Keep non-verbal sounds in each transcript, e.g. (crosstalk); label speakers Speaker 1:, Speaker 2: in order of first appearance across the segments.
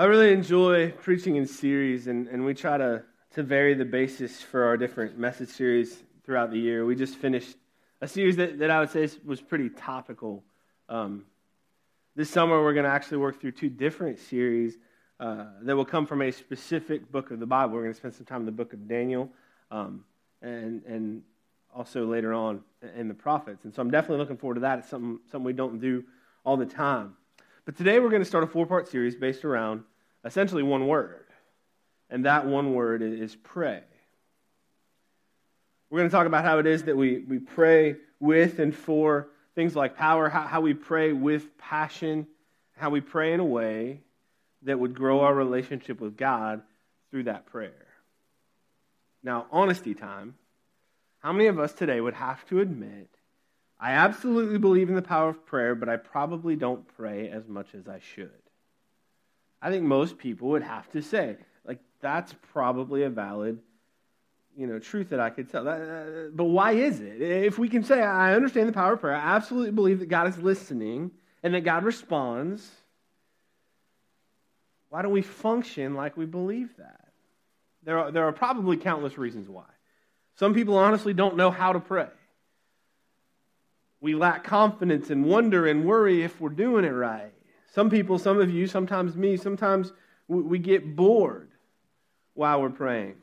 Speaker 1: I really enjoy preaching in series, and, and we try to, to vary the basis for our different message series throughout the year. We just finished a series that, that I would say was pretty topical. Um, this summer, we're going to actually work through two different series uh, that will come from a specific book of the Bible. We're going to spend some time in the book of Daniel um, and, and also later on in the prophets. And so I'm definitely looking forward to that. It's something, something we don't do all the time. But today we're going to start a four part series based around essentially one word. And that one word is pray. We're going to talk about how it is that we, we pray with and for things like power, how, how we pray with passion, how we pray in a way that would grow our relationship with God through that prayer. Now, honesty time. How many of us today would have to admit I absolutely believe in the power of prayer, but I probably don't pray as much as I should. I think most people would have to say, like, that's probably a valid, you know, truth that I could tell. Uh, but why is it? If we can say, I understand the power of prayer, I absolutely believe that God is listening and that God responds, why don't we function like we believe that? There are, there are probably countless reasons why. Some people honestly don't know how to pray. We lack confidence and wonder and worry if we're doing it right. Some people, some of you, sometimes me, sometimes we get bored while we're praying.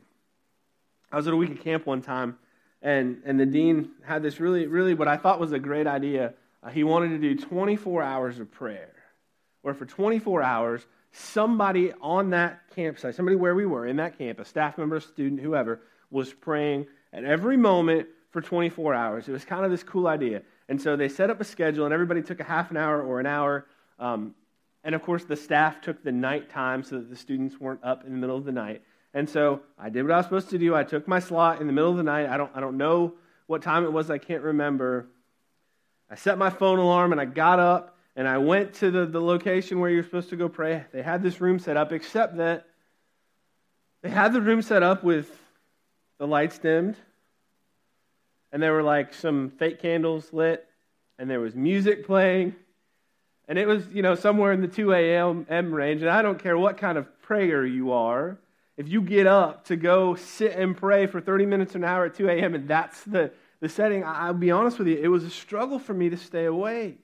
Speaker 1: I was at a week of camp one time, and, and the dean had this really, really what I thought was a great idea. Uh, he wanted to do 24 hours of prayer, where for 24 hours, somebody on that campsite, somebody where we were in that camp, a staff member, a student, whoever, was praying at every moment for 24 hours. It was kind of this cool idea. And so they set up a schedule, and everybody took a half an hour or an hour. Um, and of course, the staff took the night time so that the students weren't up in the middle of the night. And so I did what I was supposed to do. I took my slot in the middle of the night. I don't, I don't know what time it was, I can't remember. I set my phone alarm and I got up and I went to the, the location where you're supposed to go pray. They had this room set up, except that they had the room set up with the lights dimmed and there were like some fake candles lit, and there was music playing. And it was, you know, somewhere in the 2 a.m. range. And I don't care what kind of prayer you are. If you get up to go sit and pray for 30 minutes or an hour at 2 a.m., and that's the, the setting, I'll be honest with you, it was a struggle for me to stay awake.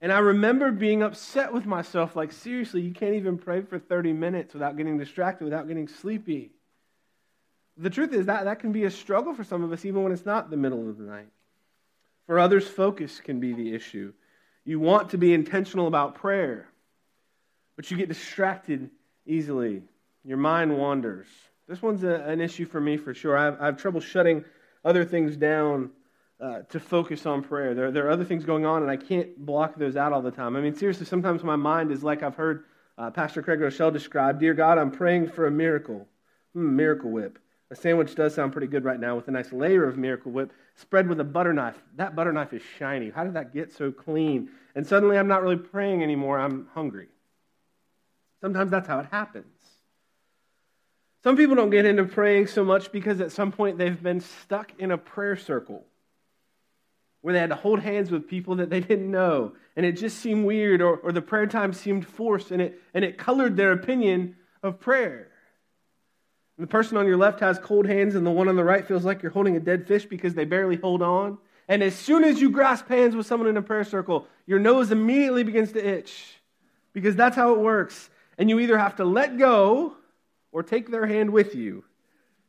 Speaker 1: And I remember being upset with myself like, seriously, you can't even pray for 30 minutes without getting distracted, without getting sleepy the truth is that that can be a struggle for some of us, even when it's not the middle of the night. For others, focus can be the issue. You want to be intentional about prayer, but you get distracted easily. Your mind wanders. This one's a, an issue for me for sure. I have, I have trouble shutting other things down uh, to focus on prayer. There, there are other things going on, and I can't block those out all the time. I mean, seriously, sometimes my mind is like I've heard uh, Pastor Craig Groeschel describe Dear God, I'm praying for a miracle. Hmm, miracle whip. A sandwich does sound pretty good right now with a nice layer of Miracle Whip spread with a butter knife. That butter knife is shiny. How did that get so clean? And suddenly I'm not really praying anymore. I'm hungry. Sometimes that's how it happens. Some people don't get into praying so much because at some point they've been stuck in a prayer circle where they had to hold hands with people that they didn't know. And it just seemed weird, or, or the prayer time seemed forced, and it, and it colored their opinion of prayer. The person on your left has cold hands, and the one on the right feels like you're holding a dead fish because they barely hold on. And as soon as you grasp hands with someone in a prayer circle, your nose immediately begins to itch because that's how it works. And you either have to let go or take their hand with you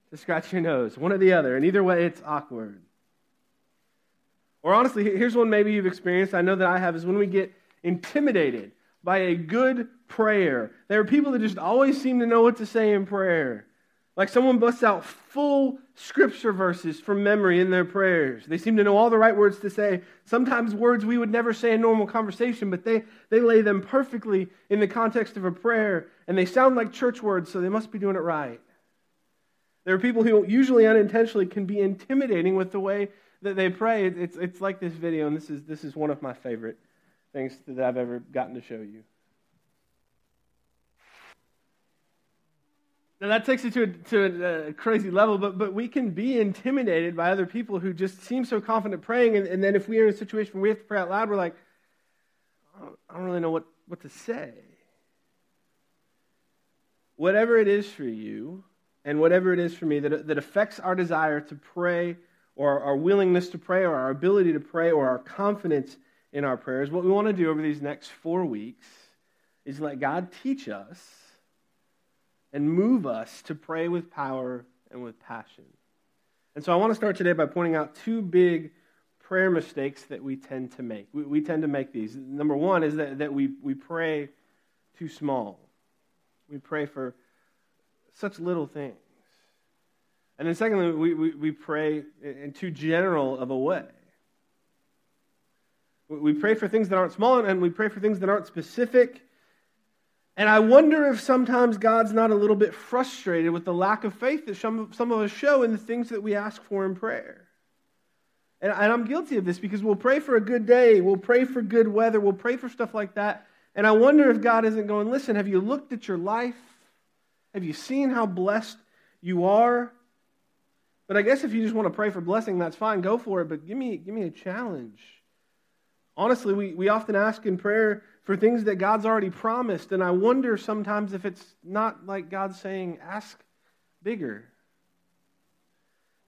Speaker 1: to scratch your nose, one or the other. And either way, it's awkward. Or honestly, here's one maybe you've experienced. I know that I have is when we get intimidated by a good prayer. There are people that just always seem to know what to say in prayer. Like someone busts out full scripture verses from memory in their prayers. They seem to know all the right words to say. Sometimes words we would never say in normal conversation, but they, they lay them perfectly in the context of a prayer, and they sound like church words, so they must be doing it right. There are people who usually unintentionally can be intimidating with the way that they pray. It's, it's like this video, and this is, this is one of my favorite things that I've ever gotten to show you. Now that takes it to a, to a crazy level, but, but we can be intimidated by other people who just seem so confident praying, and, and then if we are in a situation where we have to pray out loud, we're like, I don't really know what, what to say. Whatever it is for you, and whatever it is for me that, that affects our desire to pray, or our willingness to pray, or our ability to pray, or our confidence in our prayers, what we want to do over these next four weeks is let God teach us and move us to pray with power and with passion. And so I want to start today by pointing out two big prayer mistakes that we tend to make. We, we tend to make these. Number one is that, that we, we pray too small, we pray for such little things. And then, secondly, we, we, we pray in too general of a way. We pray for things that aren't small, and we pray for things that aren't specific. And I wonder if sometimes God's not a little bit frustrated with the lack of faith that some, some of us show in the things that we ask for in prayer. And, and I'm guilty of this because we'll pray for a good day, we'll pray for good weather, we'll pray for stuff like that. And I wonder if God isn't going, listen, have you looked at your life? Have you seen how blessed you are? But I guess if you just want to pray for blessing, that's fine, go for it. But give me, give me a challenge. Honestly, we, we often ask in prayer for things that God's already promised, and I wonder sometimes if it's not like God saying, ask bigger.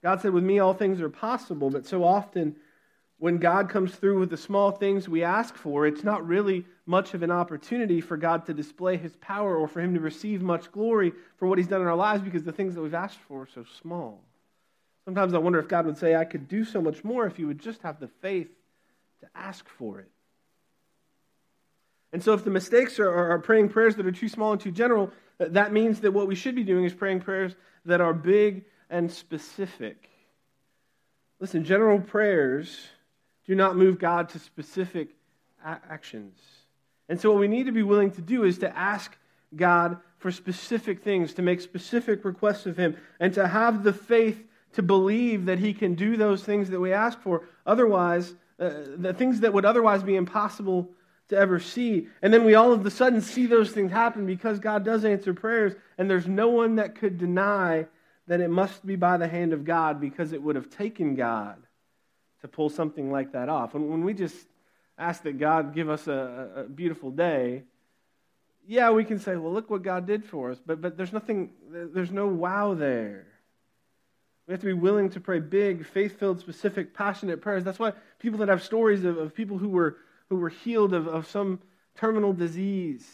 Speaker 1: God said, With me, all things are possible, but so often when God comes through with the small things we ask for, it's not really much of an opportunity for God to display his power or for him to receive much glory for what he's done in our lives because the things that we've asked for are so small. Sometimes I wonder if God would say, I could do so much more if you would just have the faith to ask for it. And so, if the mistakes are, are, praying prayers that are too small and too general, uh, that means that what we should be doing is praying prayers that are big and specific. Listen, general prayers do not move God to specific a- actions. And so, what we need to be willing to do is to ask God for specific things, to make specific requests of Him, and to have the faith to believe that He can do those things that we ask for. Otherwise, uh, the things that would otherwise be impossible to ever see. And then we all of a sudden see those things happen because God does answer prayers, and there's no one that could deny that it must be by the hand of God because it would have taken God to pull something like that off. And when we just ask that God give us a, a beautiful day, yeah, we can say, well, look what God did for us, but, but there's nothing, there's no wow there. We have to be willing to pray big, faith filled, specific, passionate prayers. That's why people that have stories of, of people who were, who were healed of, of some terminal disease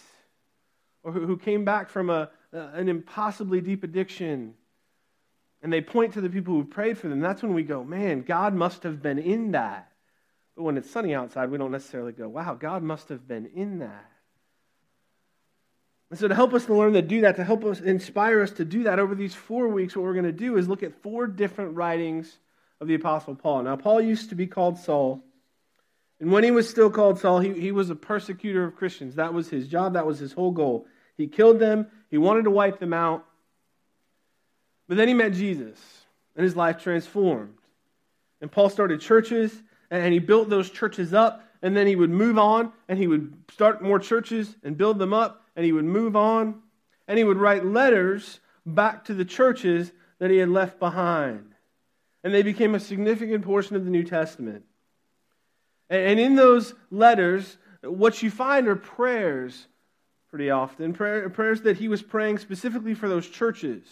Speaker 1: or who, who came back from a, an impossibly deep addiction and they point to the people who prayed for them, that's when we go, man, God must have been in that. But when it's sunny outside, we don't necessarily go, wow, God must have been in that. And so, to help us to learn to do that, to help us inspire us to do that over these four weeks, what we're going to do is look at four different writings of the Apostle Paul. Now, Paul used to be called Saul. And when he was still called Saul, he, he was a persecutor of Christians. That was his job, that was his whole goal. He killed them, he wanted to wipe them out. But then he met Jesus, and his life transformed. And Paul started churches, and he built those churches up, and then he would move on, and he would start more churches and build them up, and he would move on, and he would write letters back to the churches that he had left behind. And they became a significant portion of the New Testament. And in those letters, what you find are prayers pretty often, prayers that he was praying specifically for those churches.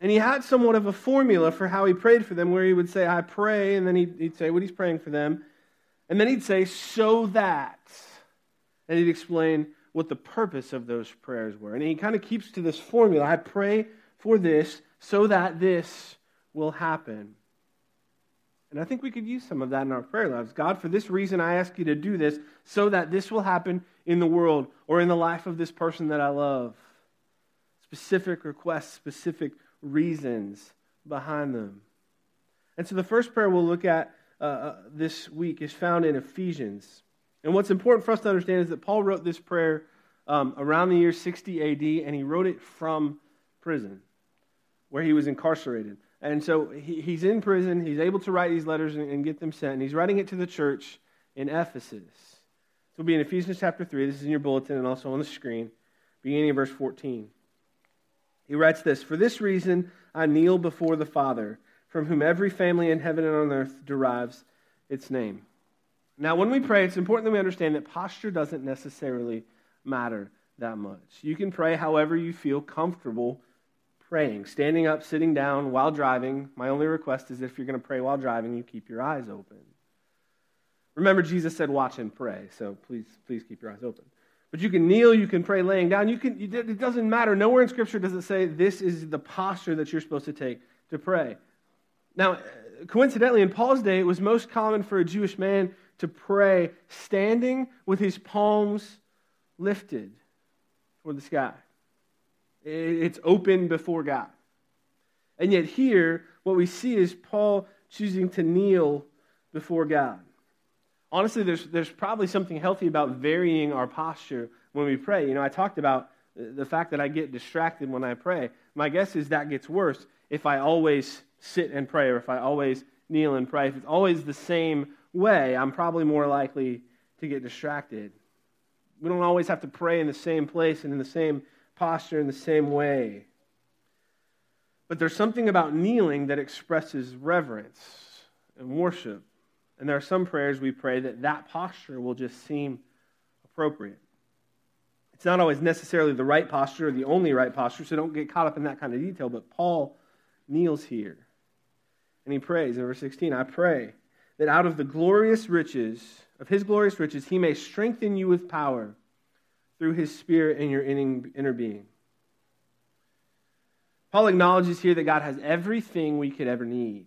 Speaker 1: And he had somewhat of a formula for how he prayed for them, where he would say, I pray, and then he'd, he'd say what he's praying for them. And then he'd say, so that and he'd explain what the purpose of those prayers were. And he kind of keeps to this formula I pray for this so that this will happen. And I think we could use some of that in our prayer lives. God, for this reason, I ask you to do this so that this will happen in the world or in the life of this person that I love. Specific requests, specific reasons behind them. And so the first prayer we'll look at uh, uh this week is found in Ephesians. And what's important for us to understand is that Paul wrote this prayer um, around the year 60 AD, and he wrote it from prison where he was incarcerated. And so he, he's in prison. He's able to write these letters and, and, get them sent. And he's writing it to the church in Ephesus. So it'll be in Ephesians chapter 3. This is in your bulletin and also on the screen, beginning of verse 14. He writes this For this reason I kneel before the Father, from whom every family in heaven and on earth derives its name. Now, when we pray, it's important that we understand that posture doesn't necessarily matter that much. You can pray however you feel comfortable praying, standing up, sitting down, while driving. My only request is if you're going to pray while driving, you keep your eyes open. Remember, Jesus said, watch and pray, so please, please keep your eyes open. But you can kneel, you can pray laying down. You can, it doesn't matter. Nowhere in Scripture does it say this is the posture that you're supposed to take to pray. Now, coincidentally, in Paul's day, it was most common for a Jewish man to pray standing with his palms lifted toward the sky. It's open before God. And yet, here, what we see is Paul choosing to kneel before God honestly, there's, there's probably something healthy about varying our posture when we pray. You know, I talked about the fact that I get distracted when I pray. My guess is that gets worse if I always sit and pray or if I always kneel and pray. If it's always the same way, I'm probably more likely to get distracted. We don't always have to pray in the same place and in the same posture in the same way. But there's something about kneeling that expresses reverence and worship. And there are some prayers we pray that that posture will just seem appropriate. It's not always necessarily the right posture or the only right posture, so don't get caught up in that kind of detail. But Paul kneels here and he prays in verse 16 I pray that out of the glorious riches, of his glorious riches, he may strengthen you with power through his spirit in your inner being. Paul acknowledges here that God has everything we could ever need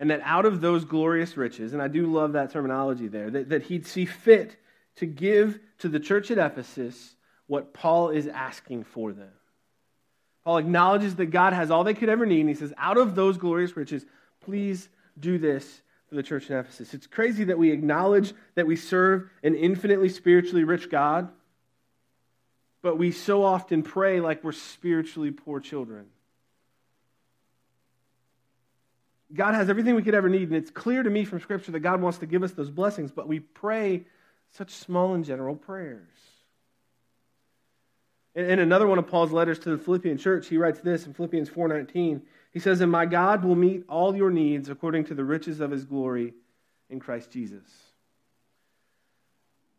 Speaker 1: and that out of those glorious riches, and I do love that terminology there, that, that he'd see fit to give to the church at Ephesus what Paul is asking for them. Paul acknowledges that God has all they could ever need, and he says, out of those glorious riches, please do this for the church in Ephesus. It's crazy that we acknowledge that we serve an infinitely spiritually rich God, but we so often pray like we're spiritually poor children. God has everything we could ever need, and it's clear to me from Scripture that God wants to give us those blessings, but we pray such small and general prayers. In, another one of Paul's letters to the Philippian church, he writes this in Philippians 4.19. He says, And my God will meet all your needs according to the riches of his glory in Christ Jesus.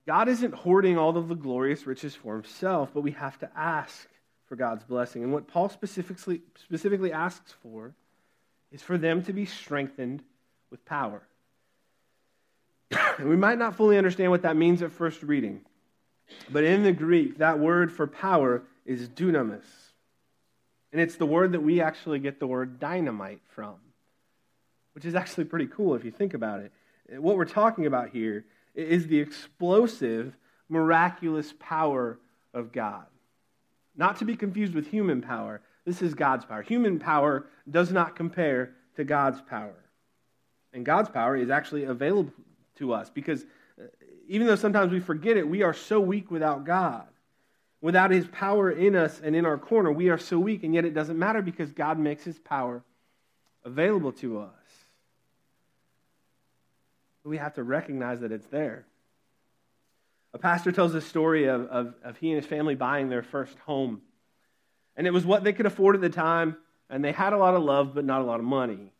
Speaker 1: God isn't hoarding all of the glorious riches for himself, but we have to ask for God's blessing. And what Paul specifically, specifically asks for is for them to be strengthened with power. (coughs) we might not fully understand what that means at first reading, but in the Greek, that word for power is dunamis. And it's the word that we actually get the word dynamite from, which is actually pretty cool if you think about it. What we're talking about here is the explosive, miraculous power of God. Not to be confused with human power, this is God's power. Human power does not compare to God's power. And God's power is actually available to us because uh, even though sometimes we forget it, we are so weak without God. Without his power in us and in our corner, we are so weak, and yet it doesn't matter because God makes his power available to us. We have to recognize that it's there. A pastor tells a story of, of, of he and his family buying their first home. And it was what they could afford at the time, and they had a lot of love, but not a lot of money.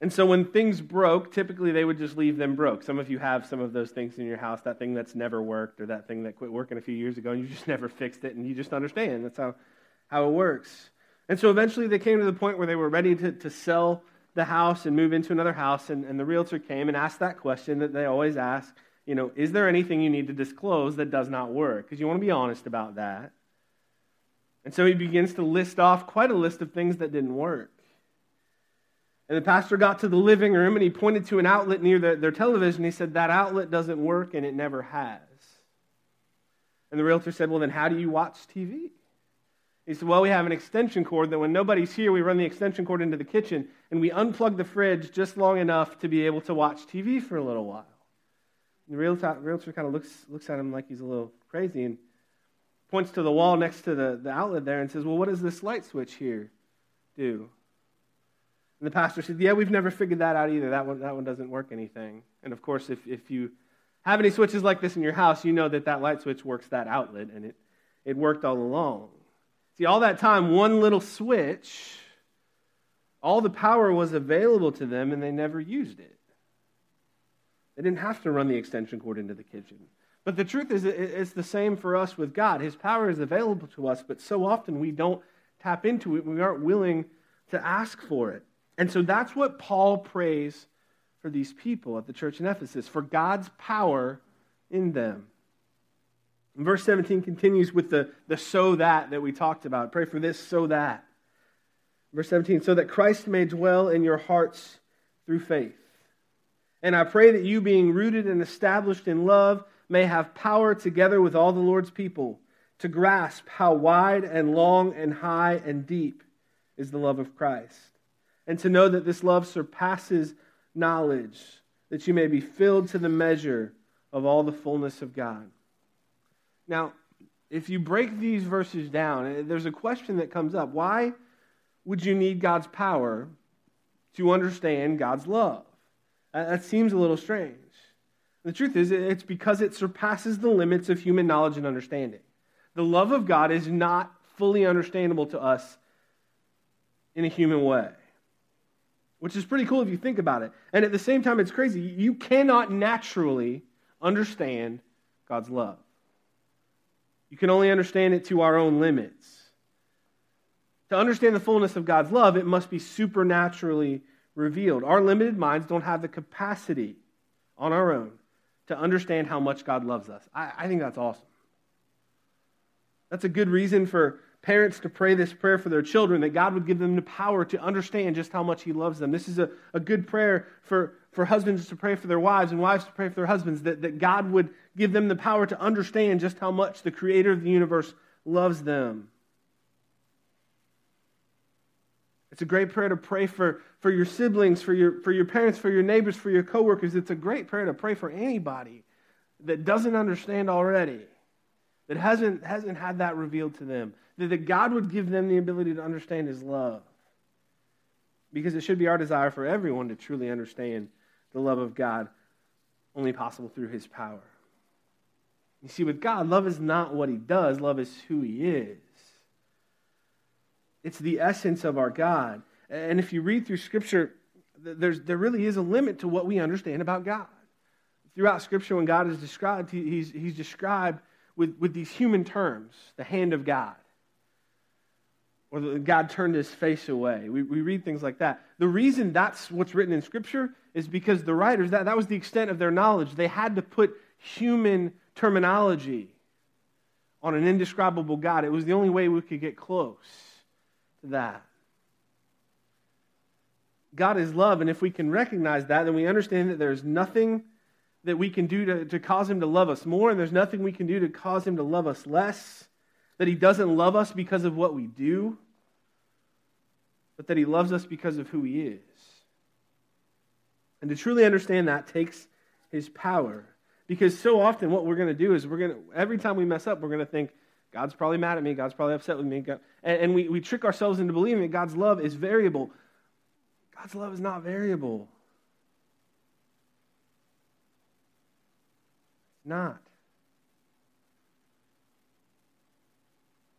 Speaker 1: And so when things broke, typically they would just leave them broke. Some of you have some of those things in your house, that thing that's never worked, or that thing that quit working a few years ago, and you (laughs) just never fixed it, and you just understand. That's how, how it works. And so eventually they came to the point where they were ready to, to sell the house and move into another house, and, and the realtor came and asked that question that they always ask, you know, is there anything you need to disclose that does not work? Because you want to be honest about that. And so he begins to list off quite a list of things that didn't work. And the pastor got to the living room and he pointed to an outlet near the, their television. He said, That outlet doesn't work and it never has. And the realtor said, Well, then how do you watch TV? He said, Well, we have an extension cord that when nobody's here, we run the extension cord into the kitchen and we unplug the fridge just long enough to be able to watch TV for a little while. And the realtor, realtor kind of looks, looks at him like he's a little crazy. And points to the wall next to the, the outlet there and says, Well, what does this light switch here do? And the pastor said, Yeah, we've never figured that out either. That one, that one doesn't work anything. And of course, if, if you have any switches like this in your house, you know that that light switch works that outlet, and it, it worked all along. See, all that time, one little switch, all the power was available to them, and they never used it. They didn't have to run the extension cord into the kitchen. But the truth is, it's the same for us with God. His power is available to us, but so often we don't tap into it. We aren't willing to ask for it. And so that's what Paul prays for these people at the church in Ephesus for God's power in them. And verse 17 continues with the, the so that that we talked about. Pray for this, so that. Verse 17, so that Christ may dwell in your hearts through faith. And I pray that you, being rooted and established in love, may have power together with all the Lord's people to grasp how wide and long and high and deep is the love of Christ, and to know that this love surpasses knowledge, that you may be filled to the measure of all the fullness of God. Now, if you break these verses down, eh, there's a question that comes up. Why would you need God's power to understand God's love? That seems a little strange. The truth is, it's because it surpasses the limits of human knowledge and understanding. The love of God is not fully understandable to us in a human way, which is pretty cool if you think about it. And at the same time, it's crazy. You cannot naturally understand God's love. You can only understand it to our own limits. To understand the fullness of God's love, it must be supernaturally revealed. Our limited minds don't have the capacity on our own to understand how much God loves us. I, I think that's awesome. That's a good reason for parents to pray this prayer for their children, that God would give them the power to understand just how much He loves them. This is a, a good prayer for, for husbands to pray for their wives and wives to pray for their husbands, that, that God would give them the power to understand just how much the Creator of the universe loves them. It's a great prayer to pray for, for your siblings, for your, for your parents, for your neighbors, for your coworkers. It's a great prayer to pray for anybody that doesn't understand already, that hasn't, hasn't had that revealed to them that, that God would give them the ability to understand His love. Because it should be our desire for everyone to truly understand the love of God, only possible through His power. You see, with God, love is not what He does, love is who He is. It's the essence of our God. And if you read through Scripture, there's, there really is a limit to what we understand about God. Throughout Scripture, when God is described, he's, he's described with, with these human terms the hand of God or God turned his face away. We, we read things like that. The reason that's what's written in Scripture is because the writers, that, that was the extent of their knowledge. They had to put human terminology on an indescribable God. It was the only way we could get close to that. God is love, and if we can recognize that, then we understand that there's nothing that we can do to, to cause him to love us more, and there's nothing we can do to cause him to love us less that he doesn't love us because of what we do, but that he loves us because of who he is. And to truly understand that takes his power. Because so often what we're going to do is we're going to, every time we mess up, we're going to think, God's probably mad at me, God's probably upset with me. And, and we, we trick ourselves into believing that God's love is variable. God's love is not variable. Not.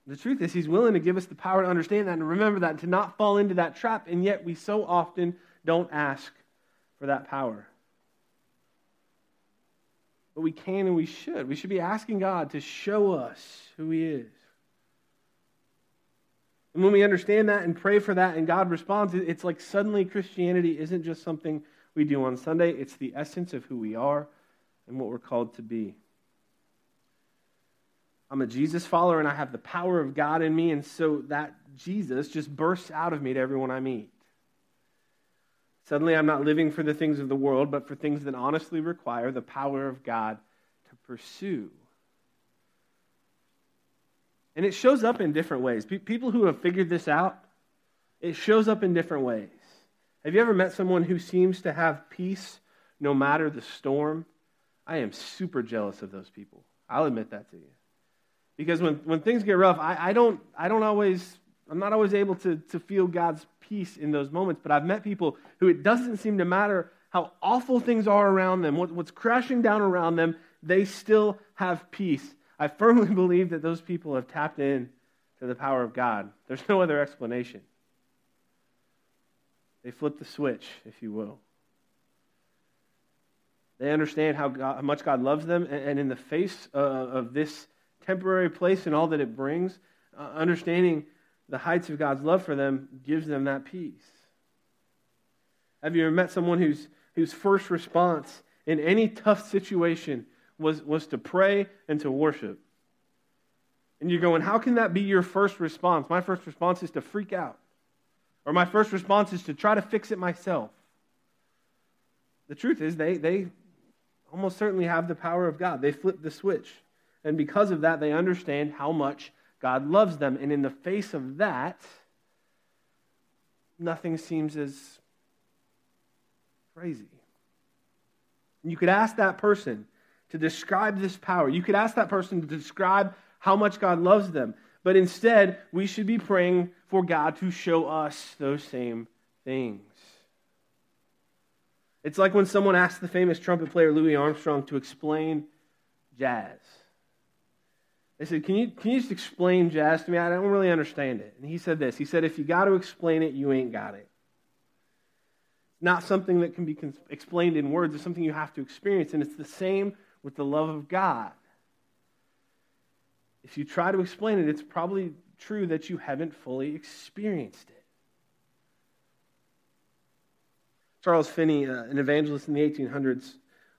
Speaker 1: The truth is, He's willing to give us the power to understand that and remember that, and to not fall into that trap, and yet we so often don't ask for that power. But we can and we should. We should be asking God to show us who He is. And when we understand that and pray for that and God responds, it's like suddenly Christianity isn't just something we do on Sunday, it's the essence of who we are and what we're called to be. I'm a Jesus follower and I have the power of God in me, and so that Jesus just bursts out of me to everyone I meet. Suddenly, I'm not living for the things of the world, but for things that honestly require the power of God to pursue. And it shows up in different ways. People who have figured this out, it shows up in different ways. Have you ever met someone who seems to have peace no matter the storm? I am super jealous of those people. I'll admit that to you. Because when, when things get rough, I, I, don't, I don't always, I'm not always able to, to feel God's peace in those moments. But I've met people who it doesn't seem to matter how awful things are around them, what, what's crashing down around them, they still have peace. I firmly (laughs) believe that those people have tapped in to the power of God. There's no other explanation. They flip the switch, if you will. They understand how, God, how much God loves them, and, and in the face of this temporary place and all that it brings, uh, understanding the heights of God's love for them gives them that peace. Have you ever met someone whose, whose first response in any tough situation was, was to pray and to worship? And you're going, how can that be your first response? My first response is to freak out. Or my first response is to try to fix it myself. The truth is, they, they almost certainly have the power of God. They flip the switch. And because of that, they understand how much God loves them. And in the face of that, nothing seems as crazy. You could ask that person to describe this power. You could ask that person to describe how much God loves them. But instead, we should be praying for God to show us those same things. It's like when someone asked the famous trumpet player Louis Armstrong to explain jazz. They said, can you, can you just explain jazz to me? I don't really understand it. And he said this He said, If you got to explain it, you ain't got it. It's not something that can be explained in words, it's something you have to experience. And it's the same with the love of God. If you try to explain it, it's probably true that you haven't fully experienced it. Charles Finney, uh, an evangelist in the 1800s,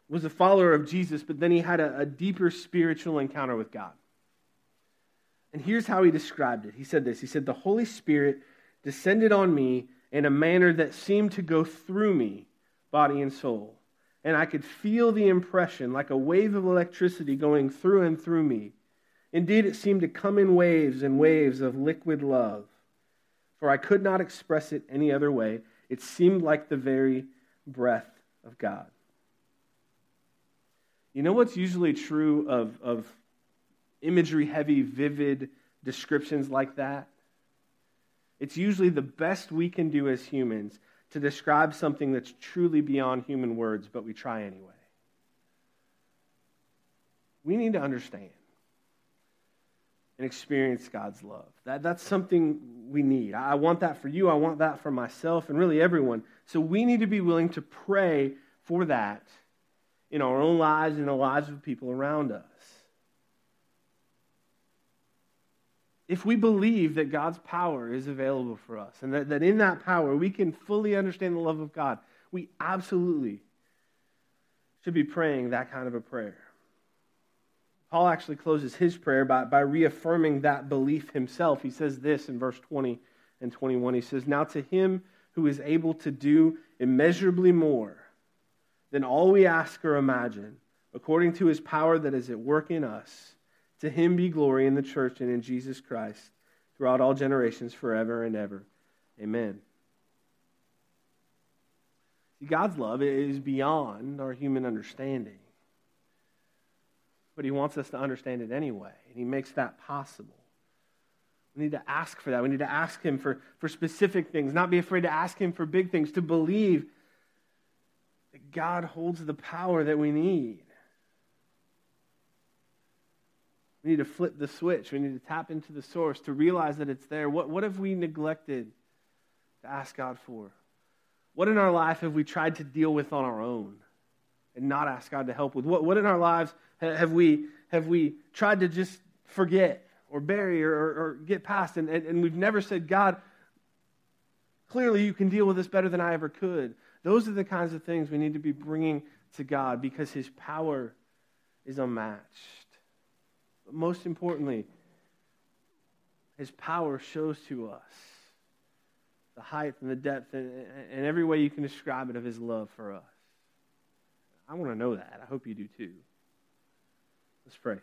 Speaker 1: was a follower of Jesus, but then he had a, a deeper spiritual encounter with God. And here's how he described it. He said this He said, The Holy Spirit descended on me in a manner that seemed to go through me, body and soul. And I could feel the impression like a wave of electricity going through and through me. Indeed, it seemed to come in waves and waves of liquid love. For I could not express it any other way. It seemed like the very breath of God. You know what's usually true of, of imagery heavy, vivid descriptions like that? It's usually the best we can do as humans to describe something that's truly beyond human words, but we try anyway. We need to understand and experience God's love. That, that's something we need. I want that for you. I want that for myself and really everyone. So we need to be willing to pray for that in our own lives and the lives of people around us. if we believe that God's power is available for us and that, that in that power we can fully understand the love of God, we absolutely should be praying that kind of a prayer. Paul actually closes his prayer by, by reaffirming that belief himself. He says this in verse 20 and 21. He says, Now to him who is able to do immeasurably more than all we ask or imagine, according to his power that is at work in us, to him be glory in the church and in Jesus Christ throughout all generations, forever and ever. Amen. God's love is beyond our human understanding. But he wants us to understand it anyway, and he makes that possible. We need to ask for that. We need to ask him for, for specific things, not be afraid to ask him for big things, to believe that God holds the power that we need. We need to flip the switch. We need to tap into the source to realize that it's there. What, what have we neglected to ask God for? What in our life have we tried to deal with on our own and not ask God to help with? What, what in our lives have we, have we tried to just forget or bury or, or, get past? And, and, and we've never said, God, clearly you can deal with this better than I ever could. Those are the kinds of things we need to be bringing to God because His power is unmatched. But most importantly, his power shows to us the height and the depth and, and every way you can describe it of his love for us. I want to know that. I hope you do too. Let's pray.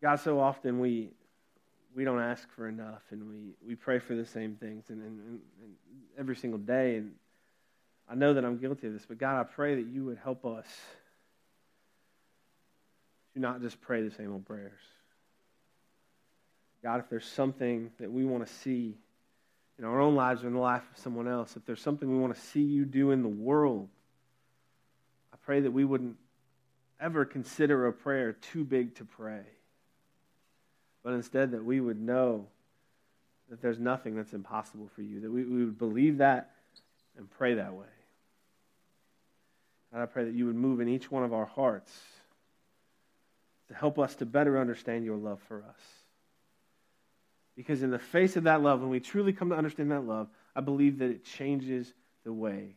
Speaker 1: God, so often we we don't ask for enough and we, we pray for the same things and, and, and every single day and I know that I'm guilty of this, but God, I pray that you would help us to not just pray the same old prayers. God, if there's something that we want to see in our own lives or in the life of someone else, if there's something we want to see you do in the world, I pray that we wouldn't ever consider a prayer too big to pray, but instead that we would know that there's nothing that's impossible for you, that we, we would believe that and pray that way. And I pray that you would move in each one of our hearts to help us to better understand your love for us. Because in the face of that love, when we truly come to understand that love, I believe that it changes the way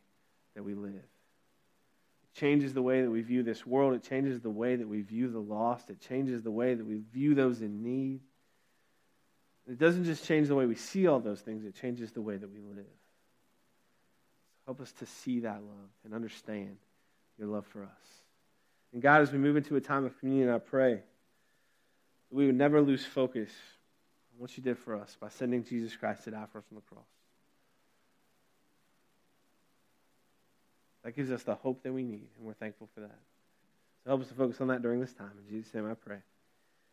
Speaker 1: that we live. It changes the way that we view this world. It changes the way that we view the lost. It changes the way that we view those in need. It doesn't just change the way we see all those things, it changes the way that we live. Help us to see that love and understand your love for us. And God, as we move into a time of communion, I pray that we would never lose focus what you did for us by sending Jesus Christ to die for us on the cross. That gives us the hope that we need, and we're thankful for that. So help us to focus on that during this time. In Jesus' name I pray.